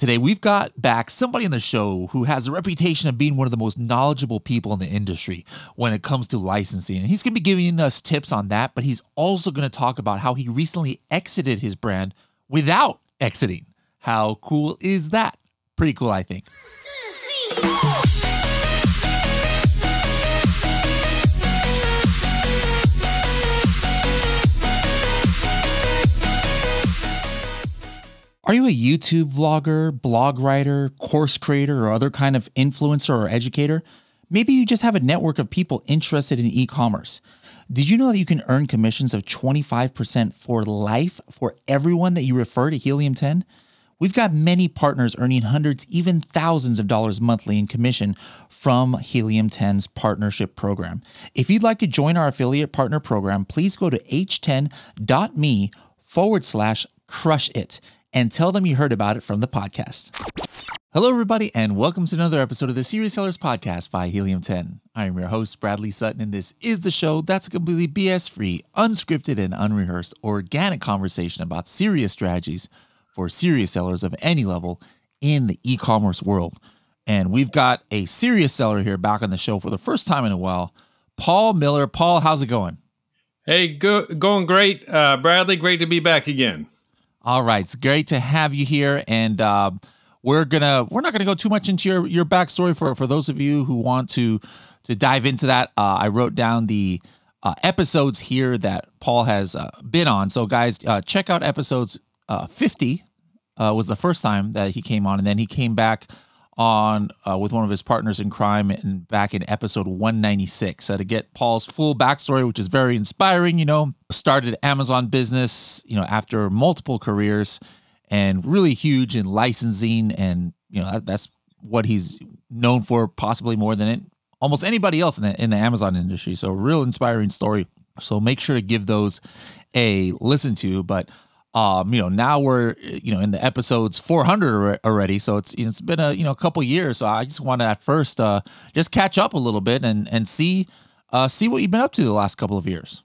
Today, we've got back somebody on the show who has a reputation of being one of the most knowledgeable people in the industry when it comes to licensing. And he's going to be giving us tips on that, but he's also going to talk about how he recently exited his brand without exiting. How cool is that? Pretty cool, I think. Are you a YouTube vlogger, blog writer, course creator, or other kind of influencer or educator? Maybe you just have a network of people interested in e commerce. Did you know that you can earn commissions of 25% for life for everyone that you refer to Helium 10? We've got many partners earning hundreds, even thousands of dollars monthly in commission from Helium 10's partnership program. If you'd like to join our affiliate partner program, please go to h10.me forward slash crush it and tell them you heard about it from the podcast. Hello, everybody, and welcome to another episode of the Serious Sellers Podcast by Helium 10. I'm your host, Bradley Sutton, and this is the show that's a completely BS free, unscripted, and unrehearsed organic conversation about serious strategies for serious sellers of any level in the e commerce world. And we've got a serious seller here back on the show for the first time in a while, Paul Miller. Paul, how's it going? Hey, go, going great. Uh, Bradley, great to be back again. All right, it's great to have you here, and uh, we're gonna we're not gonna go too much into your your backstory for for those of you who want to to dive into that. Uh, I wrote down the uh, episodes here that Paul has uh, been on. So guys, uh, check out episodes uh, 50 was the first time that he came on, and then he came back on uh, with one of his partners in crime and back in episode 196 So to get Paul's full backstory, which is very inspiring. You know, started Amazon business, you know, after multiple careers and really huge in licensing. And, you know, that, that's what he's known for, possibly more than it, almost anybody else in the, in the Amazon industry. So, real inspiring story. So, make sure to give those a listen to. But, um, you know, now we're you know in the episodes 400 already, so it's it's been a you know a couple years. So I just want to at first uh, just catch up a little bit and and see uh, see what you've been up to the last couple of years.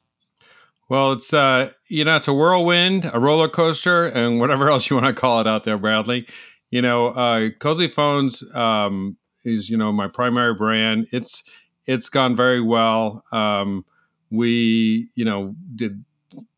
Well, it's uh, you know, it's a whirlwind, a roller coaster, and whatever else you want to call it out there, Bradley. You know, uh, Cozy Phones um, is you know my primary brand. It's it's gone very well. Um, we you know did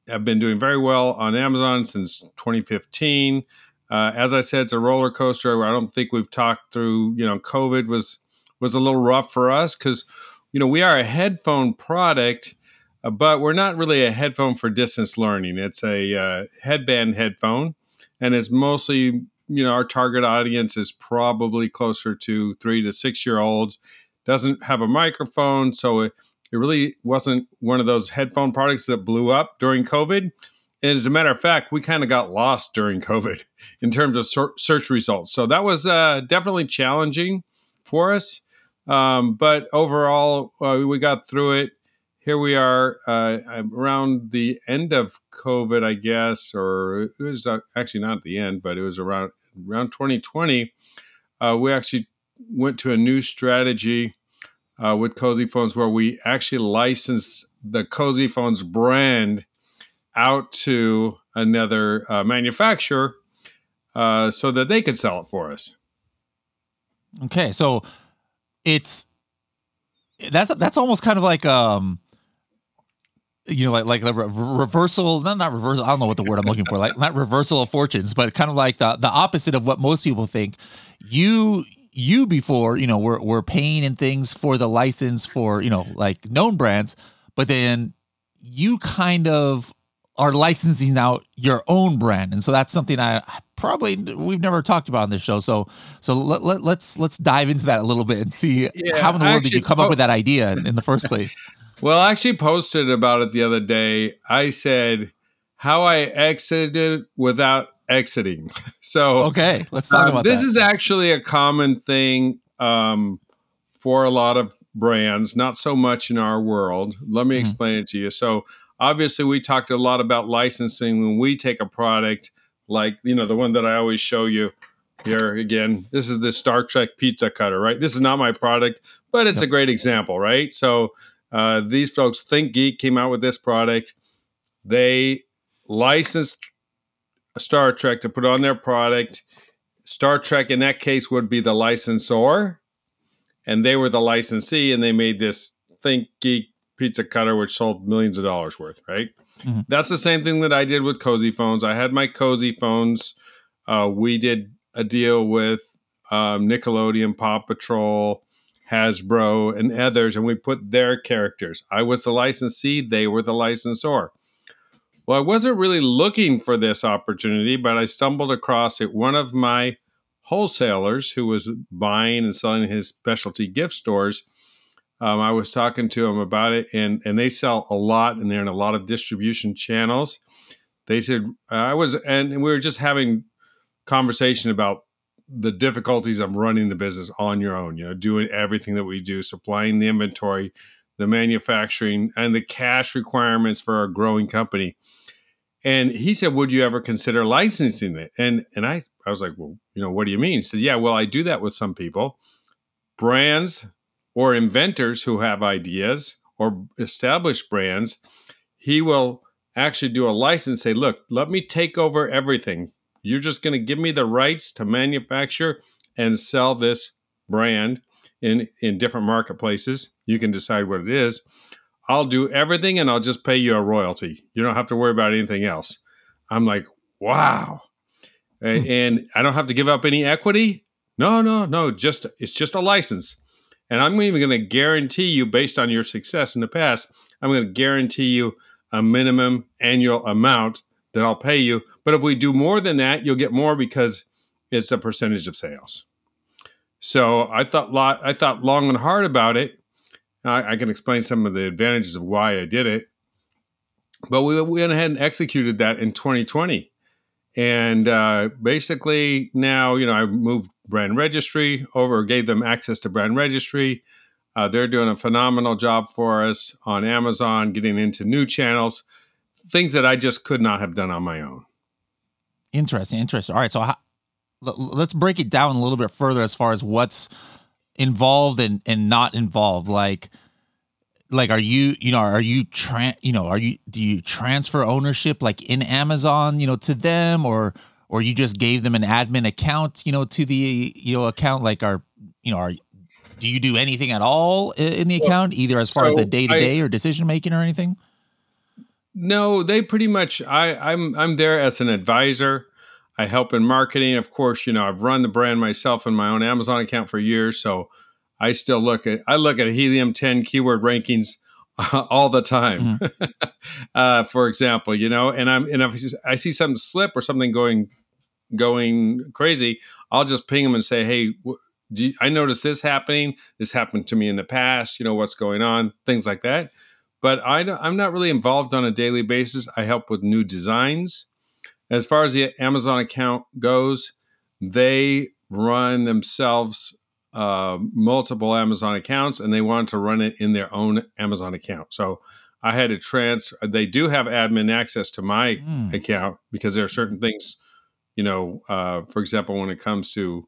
have been doing very well on Amazon since 2015. Uh, as I said, it's a roller coaster. I don't think we've talked through. You know, COVID was was a little rough for us because you know we are a headphone product, uh, but we're not really a headphone for distance learning. It's a uh, headband headphone, and it's mostly you know our target audience is probably closer to three to six year olds. Doesn't have a microphone, so it, it really wasn't one of those headphone products that blew up during COVID. And as a matter of fact, we kind of got lost during COVID in terms of search results. So that was uh, definitely challenging for us. Um, but overall, uh, we got through it. Here we are uh, around the end of COVID, I guess, or it was uh, actually not at the end, but it was around around 2020. Uh, we actually went to a new strategy uh, with Cozy Phones where we actually license the Cozy Phones brand out to another uh, manufacturer uh, so that they could sell it for us. Okay, so it's that's that's almost kind of like um you know like like a reversal not not reversal I don't know what the word I'm looking for like not reversal of fortunes but kind of like the the opposite of what most people think you you before, you know, were were paying and things for the license for, you know, like known brands, but then you kind of are licensing out your own brand. And so that's something I probably we've never talked about on this show. So so let, let, let's let's dive into that a little bit and see yeah, how in the world did you come po- up with that idea in, in the first place? well, I actually posted about it the other day. I said how I exited without exiting. So okay, let's talk um, about this. That. Is actually a common thing um, for a lot of brands, not so much in our world. Let me mm-hmm. explain it to you. So obviously, we talked a lot about licensing when we take a product like you know the one that I always show you here again. This is the Star Trek pizza cutter, right? This is not my product, but it's yep. a great example, right? So uh, these folks, ThinkGeek, came out with this product. They licensed Star Trek to put on their product. Star Trek in that case would be the licensor, and they were the licensee, and they made this Think Geek pizza cutter which sold millions of dollars worth. Right. Mm-hmm. That's the same thing that I did with Cozy Phones. I had my Cozy Phones. Uh, we did a deal with um, Nickelodeon, Paw Patrol, Hasbro, and others, and we put their characters. I was the licensee, they were the licensor. Well, I wasn't really looking for this opportunity, but I stumbled across it. One of my wholesalers who was buying and selling his specialty gift stores. Um, I was talking to him about it, and and they sell a lot, and they're in a lot of distribution channels. They said I was, and we were just having conversation about the difficulties of running the business on your own. You know, doing everything that we do, supplying the inventory, the manufacturing, and the cash requirements for a growing company. And he said, "Would you ever consider licensing it?" And and I I was like, "Well, you know, what do you mean?" He said, "Yeah, well, I do that with some people, brands or inventors who have ideas or established brands. He will actually do a license. Say, look, let me take over everything. You're just going to give me the rights to manufacture and sell this brand in in different marketplaces. You can decide what it is." I'll do everything and I'll just pay you a royalty. You don't have to worry about anything else. I'm like, wow. Hmm. And I don't have to give up any equity. No, no, no. Just it's just a license. And I'm even going to guarantee you, based on your success in the past, I'm going to guarantee you a minimum annual amount that I'll pay you. But if we do more than that, you'll get more because it's a percentage of sales. So I thought lot I thought long and hard about it, I, I, can explain some of the advantages of why I did it. But we, we went ahead and executed that in 2020. And uh, basically, now, you know, I moved brand registry over, gave them access to brand registry. Uh, they're doing a phenomenal job for us on Amazon, getting into new channels, things that I just could not have done on my own. Interesting, interesting. All right, so how, let's break it down a little bit further as far as what's involved and and not involved? Like like are you you know are you tran you know are you do you transfer ownership like in amazon you know to them? Or or you just gave them an admin account you know to the you know account? Like are you know are do you do anything at all in the account either as far so as the day-to-day or decision making or anything? No they pretty much i i'm i'm there as an advisor I help in marketing. Of course, you know, I've run the brand myself in my own Amazon account for years. So I still look at, I look at Helium 10 keyword rankings all the time. Mm-hmm. uh, for example, you know, and I'm, and if I see something slip or something going, going crazy, I'll just ping them and say, Hey, you, I noticed this happening. This happened to me in the past. You know, what's going on, things like that. But I, I'm not really involved on a daily basis. I help with new designs. As far as the Amazon account goes, they run themselves uh, multiple Amazon accounts and they wanted to run it in their own Amazon account. So I had to transfer. They do have admin access to my mm. account because there are certain things, you know, uh, for example, when it comes to,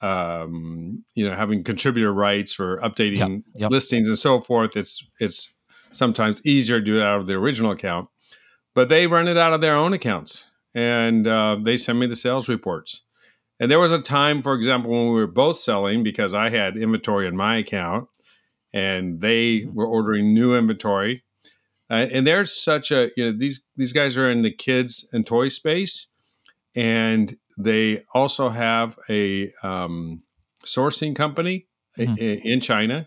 um, you know, having contributor rights for updating yep. Yep. listings and so forth. It's it's sometimes easier to do it out of the original account, but they run it out of their own accounts and uh, they send me the sales reports. And there was a time, for example, when we were both selling because I had inventory in my account and they were ordering new inventory. Uh, and there's such a you know these these guys are in the kids and toy space, and they also have a um, sourcing company mm-hmm. in, in China.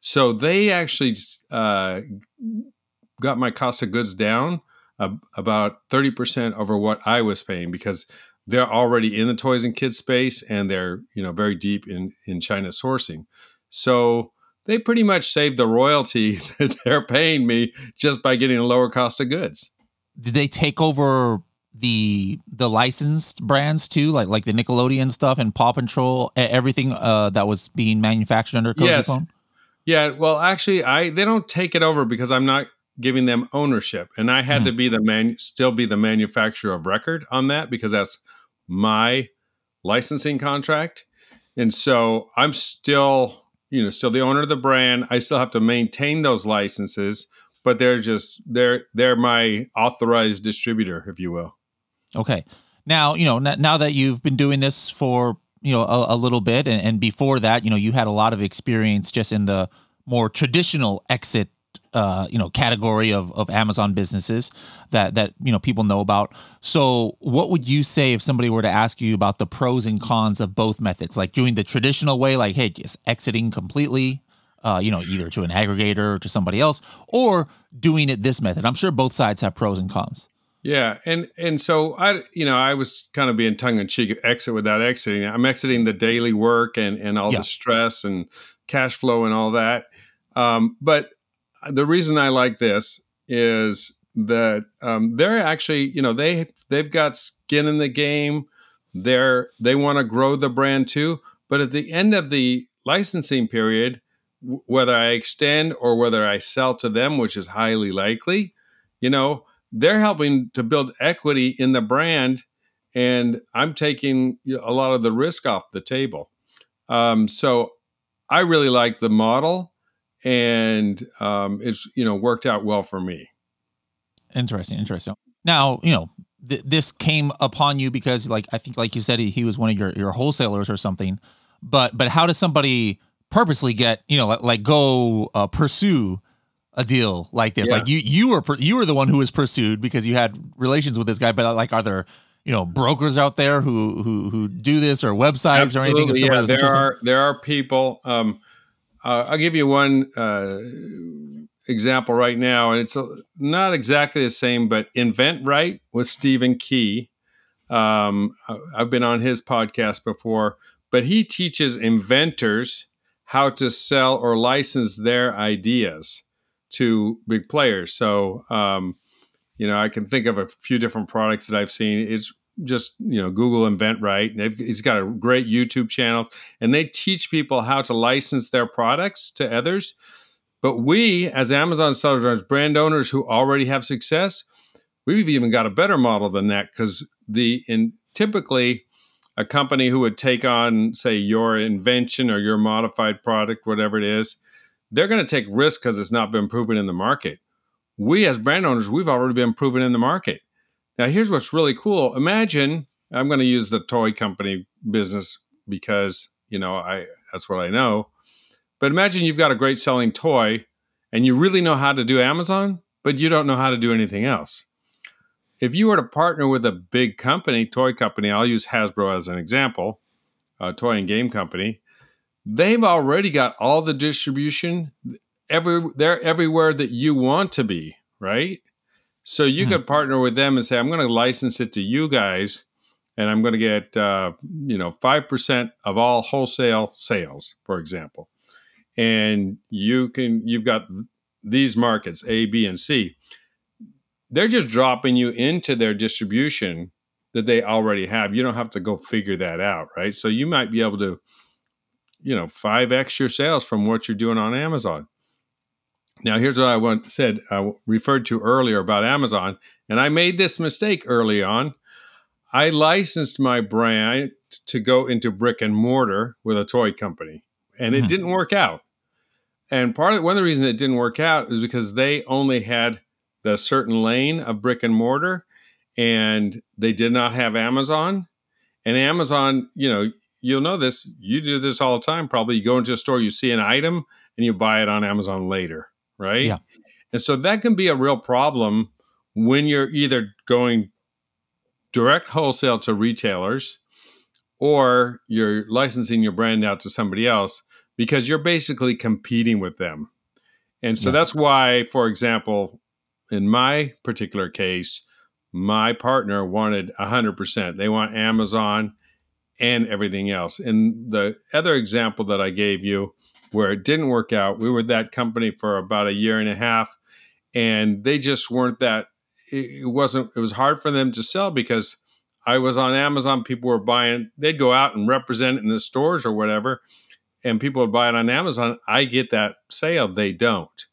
So they actually uh, got my cost of goods down uh, about 30% over what I was paying because they're already in the toys and kids space and they're, you know, very deep in, in China sourcing. So they pretty much saved the royalty that they're paying me just by getting a lower cost of goods. Did they take over the the licensed brands too, like like the Nickelodeon stuff and Paw Patrol, everything uh, that was being manufactured under Cozy yes. Phone? Yeah, well, actually, I they don't take it over because I'm not giving them ownership. And i had mm. to be the man still be the manufacturer of record on that because that's my licensing contract. And so i'm still you know still the owner of the brand. I still have to maintain those licenses but they're just they're they're my authorized distributor if you will. Okay. Now, you know, now that you've been doing this for you know a, a little bit, and, and before that, you know, you had a lot of experience just in the more traditional exit uh, you know category of, of Amazon businesses that that you know people know about. So, what would you say if somebody were to ask you about the pros and cons of both methods, like doing the traditional way, like hey, just exiting completely, uh, you know, either to an aggregator or to somebody else, or doing it this method? I'm sure both sides have pros and cons. Yeah, and and so I, you know, I was kind of being tongue in cheek, exit without exiting. I'm exiting the daily work and and all yeah. the stress and cash flow and all that. Um, but the reason I like this is that um, they're actually, you know, they they've got skin in the game. They're they want to grow the brand too. But at the end of the licensing period, w- whether I extend or whether I sell to them, which is highly likely, you know, they're helping to build equity in the brand, and I'm taking a lot of the risk off the table. Um, so I really like the model and um, it's you know worked out well for me. Interesting, interesting. Now you know th- this came upon you because like I think like you said he, he was one of your your wholesalers or something. But but how does somebody purposely get you know like, like go uh, pursue a deal like this? Yeah. Like you you were per- you were the one who was pursued because you had relations with this guy. But like are there you know brokers out there who who who do this or websites Absolutely, or anything? Yeah, there are there are people. Um, uh, I'll give you one uh, example right now, and it's a, not exactly the same, but InventRight with Stephen Key. Um, I've been on his podcast before, but he teaches inventors how to sell or license their ideas to big players. So, um, you know, I can think of a few different products that I've seen. It's just you know Google InventRight. They've, he's got a great YouTube channel, and they teach people how to license their products to others. But we, as Amazon sellers, as brand owners who already have success, we've even got a better model than that because the in typically a company who would take on say your invention or your modified product, whatever it is, they're going to take risk because it's not been proven in the market. We as brand owners, we've already been proven in the market. Now, here's what's really cool. Imagine I'm going to use the toy company business because you know I that's what I know. But imagine you've got a great selling toy and you really know how to do Amazon, but you don't know how to do anything else. If you were to partner with a big company, toy company, I'll use Hasbro as an example, a toy and game company, they've already got all the distribution every they're everywhere that you want to be, right? So you mm-hmm. could partner with them and say, I'm going to license it to you guys, and I'm going to get uh, you know five percent of all wholesale sales, for example. And you can you've got these markets A, B, and C. They're just dropping you into their distribution that they already have. You don't have to go figure that out, right? So you might be able to, you know, five x your sales from what you're doing on Amazon. Now, here's what I want, said, I referred to earlier about Amazon, and I made this mistake early on. I licensed my brand to go into brick and mortar with a toy company, and it mm-hmm. didn't work out. And part of one of the reasons it didn't work out is because they only had the certain lane of brick and mortar, and they did not have Amazon. And Amazon, you know, you'll know this. You do this all the time. Probably you go into a store, you see an item, and you buy it on Amazon later right? Yeah. And so that can be a real problem when you're either going direct wholesale to retailers or you're licensing your brand out to somebody else because you're basically competing with them. And so yeah. that's why, for example, in my particular case, my partner wanted 100%. They want Amazon and everything else. And the other example that I gave you where it didn't work out. We were that company for about a year and a half, and they just weren't that. It wasn't. It was hard for them to sell because I was on Amazon. People were buying. They'd go out and represent it in the stores or whatever, and people would buy it on Amazon. I get that sale. They don't.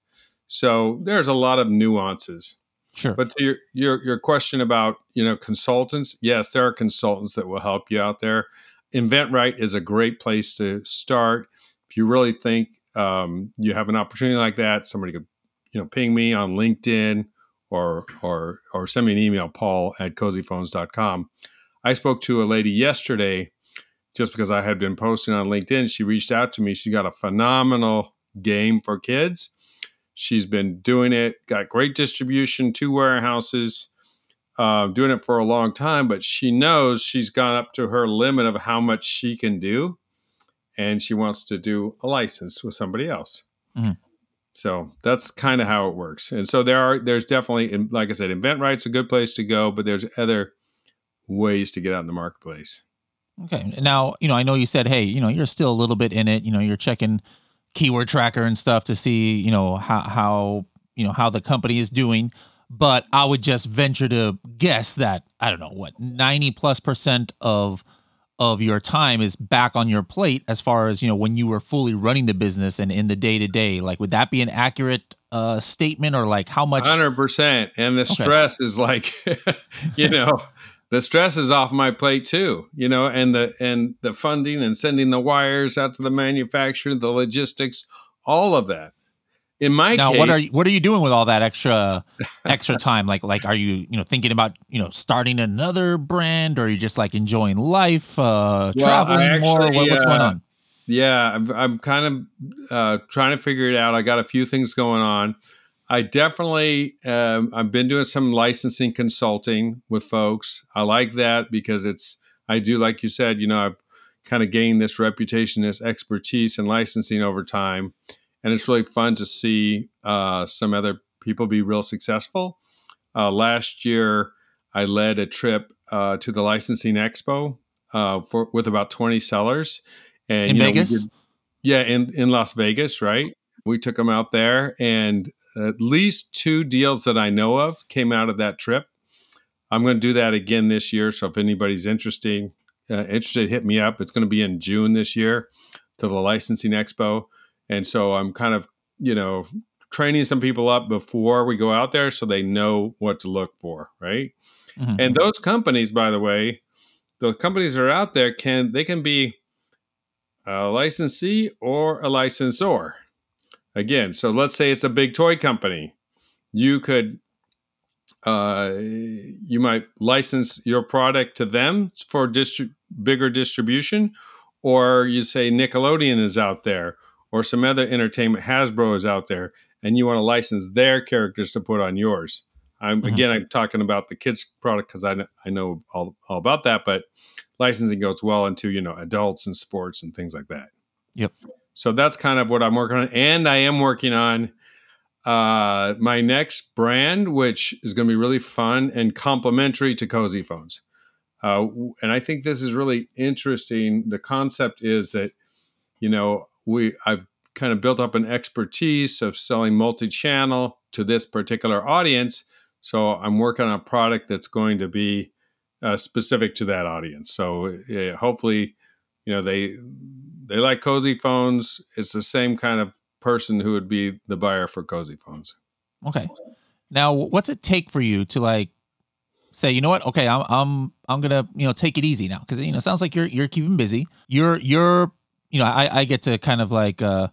So there's a lot of nuances. Sure. But to your, your your question about you know consultants, yes, there are consultants that will help you out there. InventRight is a great place to start you really think um, you have an opportunity like that, somebody could, you know, ping me on LinkedIn or or or send me an email, paul at cozyphones.com. I spoke to a lady yesterday just because I had been posting on LinkedIn. She reached out to me. She got a phenomenal game for kids. She's been doing it, got great distribution, two warehouses, uh, doing it for a long time, but she knows she's gone up to her limit of how much she can do. And she wants to do a license with somebody else. Mhm. So that's kind of how it works. And so there are, there's definitely, like I said, InventRight's a good place to go, but there's other ways to get out in the marketplace. Okay. Now, you know, I know you said, hey, you know, you're still a little bit in it. You know, you're checking keyword tracker and stuff to see, you know, how how you know how the company is doing. But I would just venture to guess that I don't know what ninety plus percent of of your time is back on your plate as far as you know when you were fully running the business and in the day to day. Like, would that be an accurate uh, statement or like how much? Hundred percent. And the stress is like, you know, the stress is off my plate too. You know, and the and the funding and sending the wires out to the manufacturer, the logistics, all of that. In my now, case, what are you, what are you doing with all that extra extra time? Like like are you you know thinking about you know starting another brand, or are you just like enjoying life, uh, Well, traveling more? actually, What, what's going uh, on? Yeah, I'm, I'm kind of uh, trying to figure it out. I got a few things going on. I definitely, um, I've been doing some licensing consulting with folks. I like that because it's, I do, like you said, you know, I've kind of gained this reputation, this expertise in licensing over time. And it's really fun to see uh, some other people be real successful. Uh, last year, I led a trip uh, to the licensing expo uh, for with about 20 sellers. And In you know, Vegas? did- yeah, in in Las Vegas, right? We took them out there, and at least two deals that I know of came out of that trip. I'm going to do that again this year. So if anybody's interesting, uh, interested, hit me up. It's going to be in June this year to the licensing expo, and so I'm kind of you know training some people up before we go out there so they know what to look for, right? Mhm. And those companies, by the way, the companies that are out there can they can be a licensee or a licensor. Again, so let's say it's a big toy company. You could uh, you might license your product to them for distri- bigger distribution, or you say Nickelodeon is out there, or some other entertainment Hasbro is out there, and you want to license their characters to put on yours. I'm Mhm. again, I'm talking about the kids product because I, I know all, all about that, but licensing goes well into you know adults and sports and things like that. Yep. So that's kind of what I'm working on, and I am working on uh, my next brand, which is going to be really fun and complementary to Cozy Phones. Uh, and I think this is really interesting. The concept is that you know we I've kind of built up an expertise of selling multi-channel to this particular audience. So I'm working on a product that's going to be uh, specific to that audience. So yeah, hopefully, you know they they like cozy phones. It's the same kind of person who would be the buyer for cozy phones. Okay. Now, what's it take for you to like say, you know what? Okay, I'm I'm I'm gonna you know take it easy now because you know sounds like you're you're keeping busy. You're you're you know I I get to kind of like uh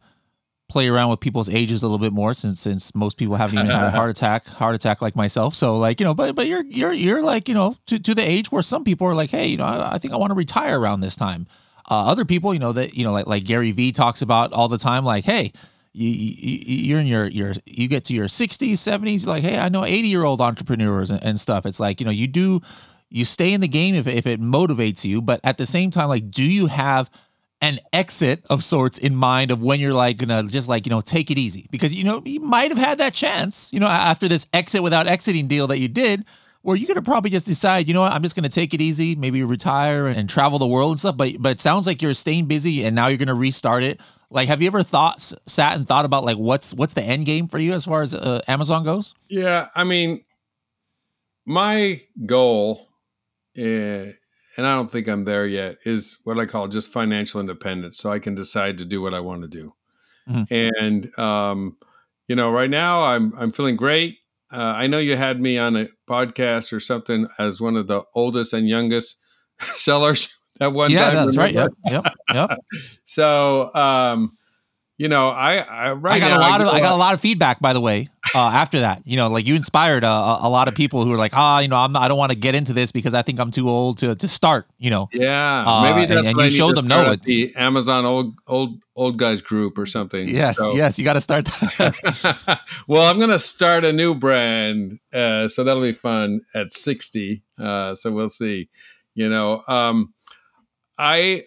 play around with people's ages a little bit more since since most people haven't even had a heart attack heart attack like myself. So like you know, but but you're you're you're like you know to to the age where some people are like, hey, you know, I, I think I want to retire around this time. Uh, other people, you know, that you know, like like Gary Vee talks about all the time, like, hey, you, you you're in your your you get to your 60s 70s like hey i know 80 year old entrepreneurs and, and stuff it's like you know you do you stay in the game if, if it motivates you but at the same time like do you have an exit of sorts in mind of when you're like gonna just like you know take it easy. Because you know you might have had that chance you know after this exit without exiting deal that you did where you could have probably just decide you know what i'm just gonna take it easy maybe retire and, and travel the world and stuff. But but it sounds like you're staying busy and now you're gonna restart it. Like have you ever thought sat and thought about like what's what's the end game for you as far as uh, amazon goes? Yeah, I mean, my goal, eh, and I don't think I'm there yet, is what I call just financial independence, so I can decide to do what I want to do. Mhm. And um, you know, right now I'm I'm feeling great. Uh, I know you had me on a podcast or something as one of the oldest and youngest sellers at one yeah time. that's right yep yep yep So, um, you know, I I right i got now a lot of go i got a lot of feedback by the way uh, after that. You know, like you inspired a, a lot of people who were like, ah, you know, I'm not, I don't want to get into this because I think I'm too old to to start. You know, Yeah, Uh, maybe and- that's and I you need showed them, no, it- the Amazon old old old guys group or something. yes, So- yes, you got to start. That. well, I'm going to start a new brand, uh, so that'll be fun at 60. Uh, so we'll see. You know, um, I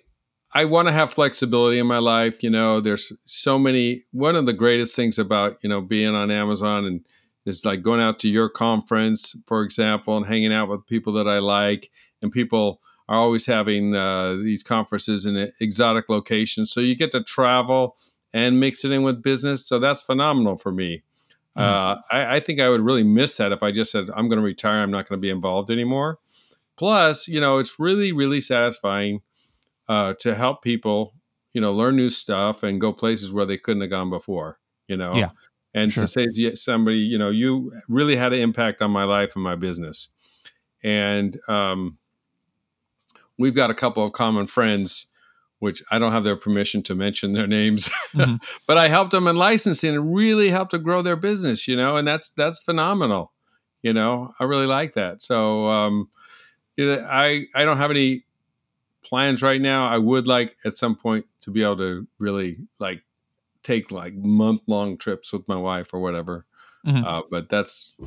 I want to have flexibility in my life. You know, there's so many. One of the greatest things about you know being on Amazon and is like going out to your conference, for example, and hanging out with people that I like, and people are always having uh, these conferences in exotic locations. So you get to travel and mix it in with business. So that's phenomenal for me. Uh, I, I think I would really miss that if I just said, I'm going to retire, I'm not going to be involved anymore. Plus, you know, it's really, really satisfying uh, to help people, you know, learn new stuff and go places where they couldn't have gone before, you know? Yeah, And sure. to say to somebody, you know, you really had an impact on my life and my business. And um, we've got a couple of common friends, which I don't have their permission to mention their names, Mhm. but I helped them in licensing and really helped to grow their business, you know, and that's that's phenomenal. You know, I really like that. So um, I I don't have any plans right now. I would like at some point to be able to really like take like month long trips with my wife or whatever. Mhm. Uh, but that's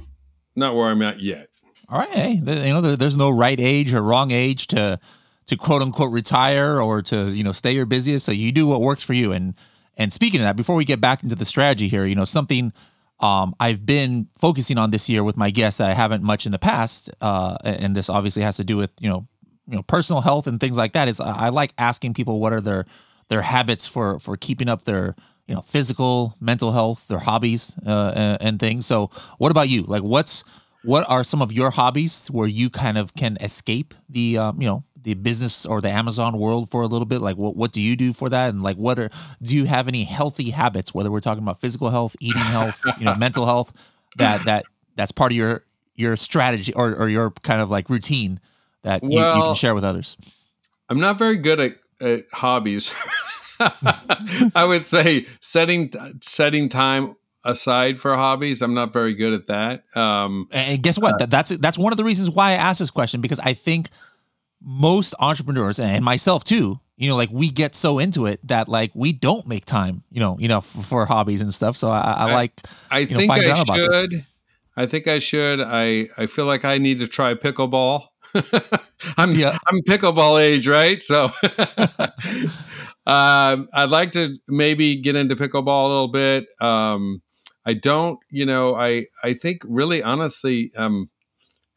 not where I'm at yet. All right, hey, you know, there, there's no right age or wrong age to to quote unquote retire or to you know stay your busiest. So you do what works for you. And and speaking of that, before we get back into the strategy here, you know, something um, I've been focusing on this year with my guests that I haven't much in the past, uh, and this obviously has to do with you know you know personal health and things like that. Is I like asking people what are their their habits for for keeping up their you know physical mental health their hobbies uh, and, and things. So what about you? Like what's what are some of your hobbies where you kind of can escape the um, you know the business or the amazon world for a little bit? Like what, what do you do for that? And like what are do you have any healthy habits whether we're talking about physical health eating health you know mental health that that that's part of your your strategy or, or your kind of like routine that you, you can Well- share with others I'm not very good at, at hobbies. I would say setting setting time aside for hobbies. I'm not very good at that. Um, And guess what? That, that's that's one of the reasons why I asked this question because I think most entrepreneurs and myself too, you know, like we get so into it that like we don't make time, you know, you know, for, for hobbies and stuff. So I, I I- like, I know, think I out about this. should. I think I should. I I feel like I need to try pickleball. I'm Yeah. I'm pickleball age, right? So um, I'd like to maybe get into pickleball a little bit. Um, I don't, you know, I I think really honestly, um,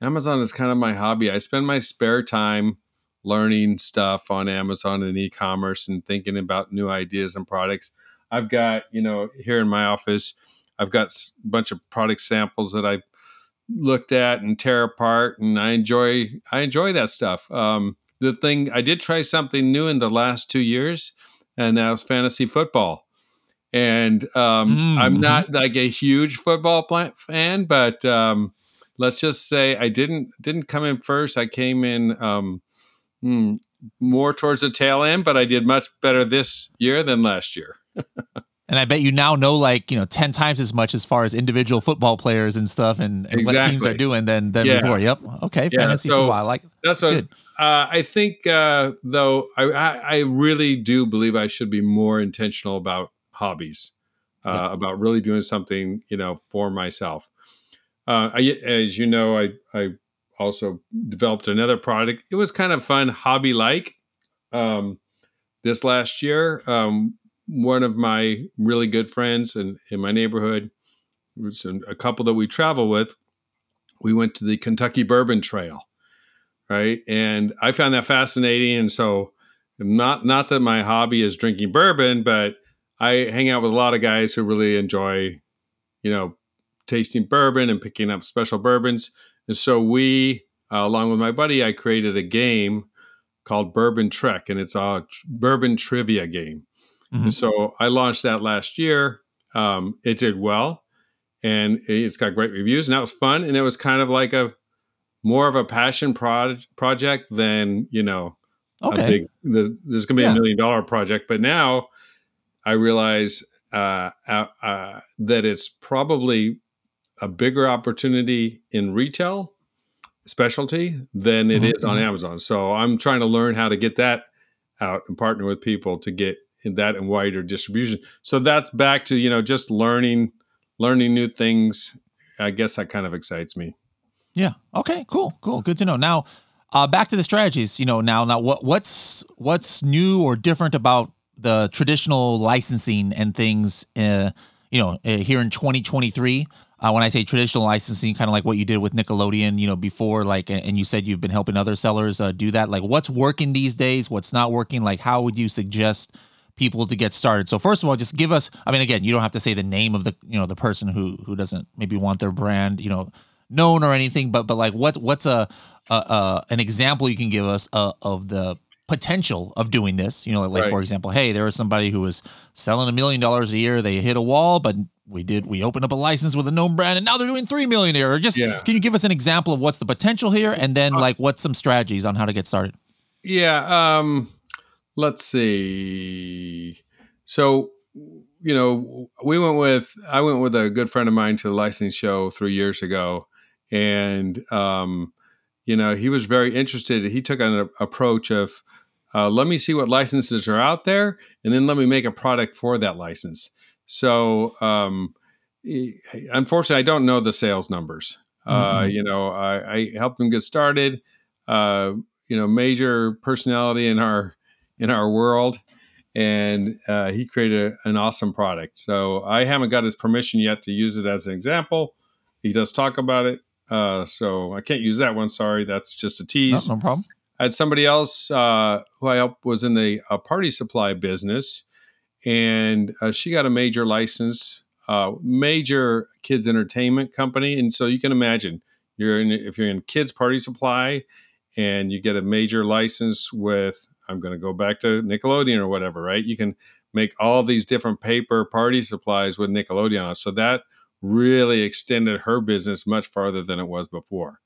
Amazon is kind of my hobby. I spend my spare time learning stuff on Amazon and e-commerce and thinking about new ideas and products. I've got, you know, here in my office, I've got a bunch of product samples that I've looked at and tear apart, and I enjoy I enjoy that stuff. Um, the thing I did try something new in the last two years, and that was fantasy football. And um, Mm, I'm not like a huge football plant fan, but um, let's just say I didn't didn't come in first. I came in um, hmm, more towards the tail end, but I did much better this year than last year. and I bet you now know like you know ten times as much as far as individual football players and stuff and, and what teams are doing than than Yeah. before. Yep. Okay. Yeah, Fantasy so- football. I like. That's what uh, I think. Uh, though I, I, I really do believe I should be more intentional about hobbies, uh, Yeah. about really doing something you know for myself. Uh, I, as you know, I I also developed another product. It was kind of fun, hobby like. Um, this last year, um, one of my really good friends in, in my neighborhood, a couple that we travel with, we went to the Kentucky Bourbon Trail right? And I found that fascinating. And so, not not that my hobby is drinking bourbon, but I hang out with a lot of guys who really enjoy, you know, tasting bourbon and picking up special bourbons. And so we, uh, along with my buddy, I created a game called Bourbon Trek, and it's a tr- bourbon trivia game. Mhm. And so I launched that last year. Um, it did well, and it's got great reviews, and that was fun. And it was kind of like a more of a passion project than you know Okay. a big the, there's going to be Yeah. a million dollar project but now i realize uh, uh, uh, that it's probably a bigger opportunity in retail specialty than it Mhm, is on mhm. Amazon. So I'm trying to learn how to get that out and partner with people to get in that and wider distribution. So that's back to you know just learning learning new things. I guess that kind of excites me. Yeah. Okay. Cool. Cool. Good to know. Now, uh, back to the strategies. You know, now, now, what what's what's new or different about the traditional licensing and things? Uh, you know, uh, here in 2023. Uh, when I say traditional licensing, kind of like what you did with Nickelodeon, you know, before, like, and you said you've been helping other sellers uh, do that. Like, what's working these days? What's not working? Like, how would you suggest people to get started? So, first of all, just give us. I mean, again, you don't have to say the name of the, you know, the person who who doesn't maybe want their brand, you know, known or anything, but but like what what's a, a, a an example you can give us uh, of the potential of doing this? You know, like, Right. for example, hey, there was somebody who was selling a million dollars a year, they hit a wall, but we did we opened up a license with a known brand, and now they're doing three million a year. Or just Yeah. can you give us an example of what's the potential here, and then like what's some strategies on how to get started? Yeah. Um, let's see. So, you know, we went with I went with a good friend of mine to the licensing show three years ago, and um, you know, he was very interested. He took an a- approach of uh, let me see what licenses are out there, and then let me make a product for that license. So, um, unfortunately, I don't know the sales numbers. Uh, Mhm. you know, I, I helped him get started. Uh, you know, major personality in our in our world, and uh, he created a, an awesome product. So I haven't got his permission yet to use it as an example. He does talk about it, uh, so I can't use that one. Sorry, that's just a No, tease. no problem. I had somebody else uh, who I helped was in the uh, party supply business, and uh, she got a major license, uh, major kids entertainment company, and so you can imagine you're in if you're in kids party supply, and you get a major license with I'm going to go back to Nickelodeon or whatever, right? You can make all these different paper party supplies with Nickelodeon so that really extended her business much farther than it was before.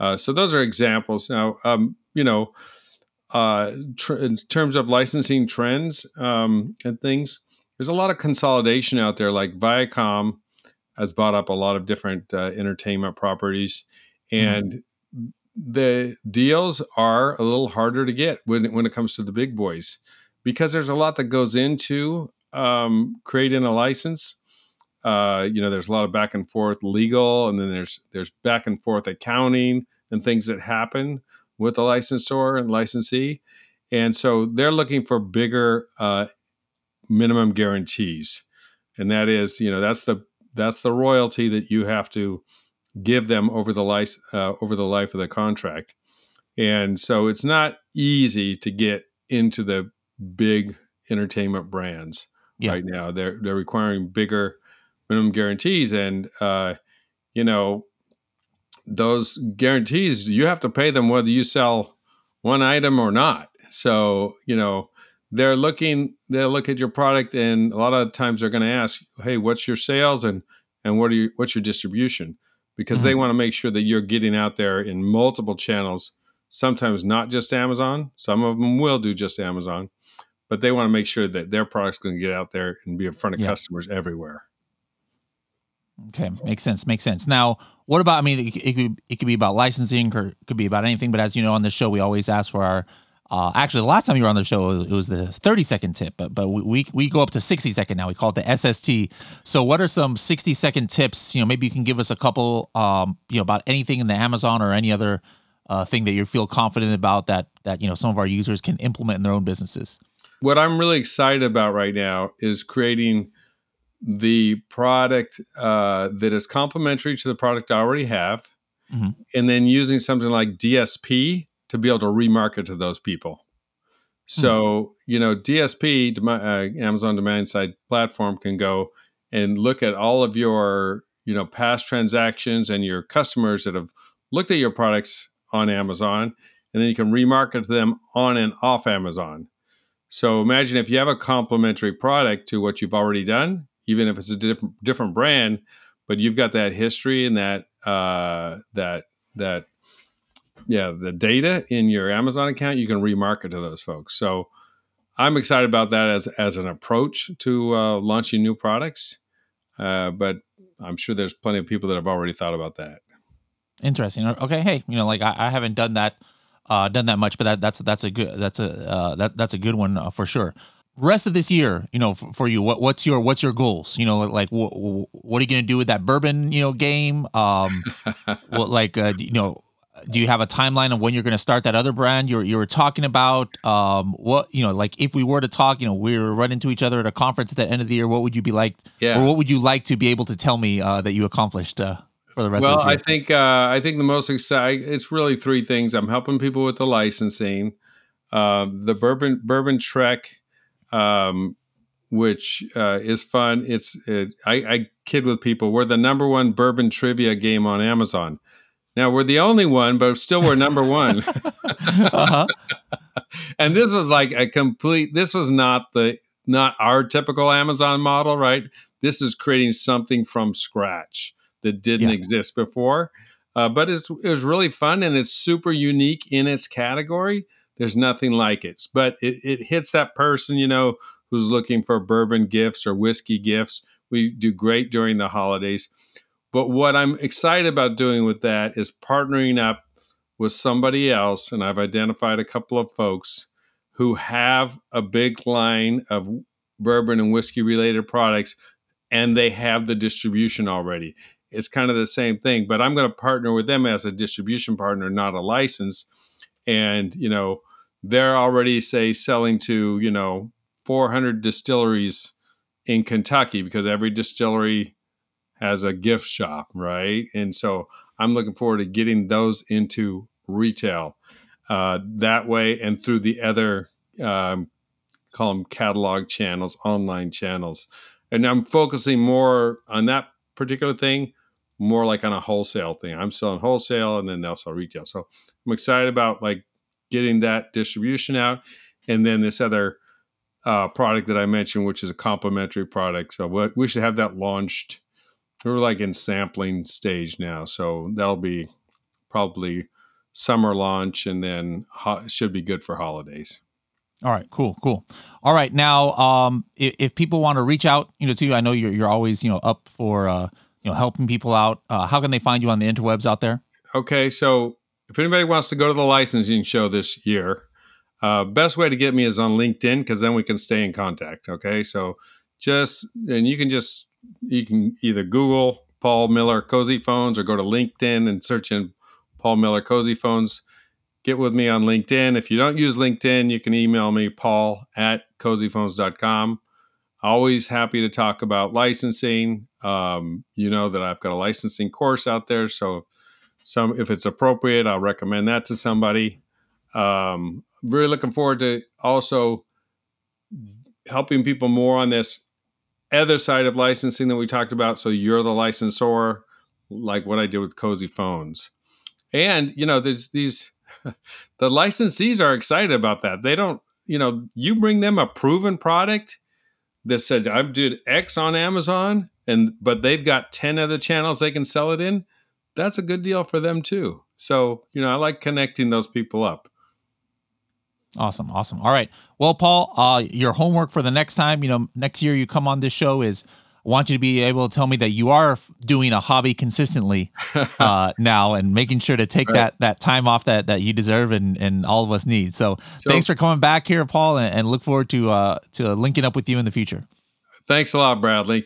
Uh, so those are examples. Now, um, you know, uh, tr- in terms of licensing trends um, and things, there's a lot of consolidation out there. Like Viacom has bought up a lot of different uh, entertainment properties, and the deals are a little harder to get when when it comes to the big boys because there's a lot that goes into um, creating a license. Uh, you know, there's a lot of back and forth legal, and then there's there's back and forth accounting and things that happen with the licensor and licensee, and so they're looking for bigger uh, minimum guarantees, and that is, you know, that's the that's the royalty that you have to give them over the life uh, over the life of the contract, and so it's not easy to get into the big entertainment brands Yeah. right now. They're they're requiring bigger minimum guarantees, and uh, you know those guarantees you have to pay them whether you sell one item or not. So you know they're looking they'll look at your product, and a lot of times they're going to ask, "Hey, what's your sales and and what are you what's your distribution?" Because they mm-hmm. want to make sure that you're getting out there in multiple channels. Sometimes not just Amazon. Some of them will do just Amazon, but they want to make sure that their product's going to get out there and be in front of Yeah. customers everywhere. Okay, makes sense. Makes sense. Now, what about? I mean, it, it could it could be about licensing, or it could be about anything. But as you know, on the show, we always ask for our. Uh, actually, the last time you were on the show, it was the thirty second tip, but but we we, go up to sixty second now. We call it the SST. So, what are some sixty second tips? You know, maybe you can give us a couple. Um, you know, about anything in the Amazon or any other uh, thing that you feel confident about that that you know some of our users can implement in their own businesses. what I'm really excited about right now is creating the product uh, that is complementary to the product I already have, Mhm. and then using something like DSP to be able to remarket to those people. So you know, DSP, dem- uh, Amazon Demand Side Platform, can go and look at all of your you know past transactions and your customers that have looked at your products on Amazon, and then you can remarket to them on and off Amazon. So imagine if you have a complementary product to what you've already done, even if it's a different different brand, but you've got that history and that uh, that that yeah the data in your Amazon account, you can remarket to those folks. So I'm excited about that as as an approach to uh, launching new products. Uh, but I'm sure there's plenty of people that have already thought about that. Interesting. Okay. Hey, you know, like I, I haven't done that, uh, done that much, but that, that's that's a good that's a uh, that that's a good one uh, for sure. Rest of this year, you know, for, for you, what what's your what's your goals? You know, like what what are you gonna do with that bourbon, you know, game? Um, what like uh, you know, do you have a timeline of when you're going to start that other brand you were, you were talking about um what you know like if we were to talk you know we were running into each other at a conference at the end of the year what would you be like yeah. or what would you like to be able to tell me uh, that you accomplished uh, for the rest well, of the year? I think uh, I think the most exciting it's really three things. I'm helping people with the licensing, uh, the bourbon bourbon trek, um, which uh, is fun. It's it, I, I kid with people. We're the number one bourbon trivia game on Amazon. Now we're the only one, but still we're number one. uh-huh. and this was like a complete. This was not the not our typical Amazon model, right? This is creating something from scratch that didn't yeah. exist before. Uh, but it was really fun and it's super unique in its category. There's nothing like it. But it, it hits that person, you know, who's looking for bourbon gifts or whiskey gifts. We do great during the holidays. But what I'm excited about doing with that is partnering up with somebody else. And I've identified a couple of folks who have a big line of bourbon and whiskey related products and they have the distribution already. It's kind of the same thing, but I'm going to partner with them as a distribution partner, not a license. And, you know, they're already, say, selling to, you know, 400 distilleries in Kentucky because every distillery has a gift shop, right? And so I'm looking forward to getting those into retail uh, that way and through the other um, call them catalog channels, online channels. And I'm focusing more on that particular thing, more like on a wholesale thing. I'm selling wholesale and then they'll sell retail. So I'm excited about like getting that distribution out. And then this other uh, product that I mentioned, which is a complementary product. So we should have that launched we're like in sampling stage now, so that'll be probably summer launch, and then ho- should be good for holidays. All right, cool, cool. All right, now, um, if, if, people want to reach out, you know, to you, I know you're you're always you know up for uh, you know helping people out. Uh, how can they find you on the interwebs out there? Okay, so if anybody wants to go to the licensing show this year, uh, best way to get me is on LinkedIn because then we can stay in contact. Okay, so just and you can just you can either Google Paul Miller Cozy Phones or go to LinkedIn and search in Paul Miller Cozy Phones. Get with me on LinkedIn. If you don't use LinkedIn, you can email me, paul at cozyphones.com. Always happy to talk about licensing. Um, you know that I've got a licensing course out there. So, some if it's appropriate, I'll recommend that to somebody. Um, really looking forward to also helping people more on this other side of licensing that we talked about. So you're the licensor, like what I did with Cozy Phones. And, you know, there's these, the licensees are excited about that. They don't, you know, you bring them a proven product that said, I've did X on Amazon, and, but they've got 10 other channels they can sell it in. That's a good deal for them too. So, you know, I like connecting those people up. Awesome, awesome. All right. Well, Paul, uh, your homework for the next time, you know, next year you come on this show is I want you to be able to tell me that you are doing a hobby consistently uh, now and making sure to take right. that that time off that that you deserve and and all of us need. So, so thanks for coming back here, Paul, and, and look forward to uh, to linking up with you in the future. Thanks a lot, Bradley.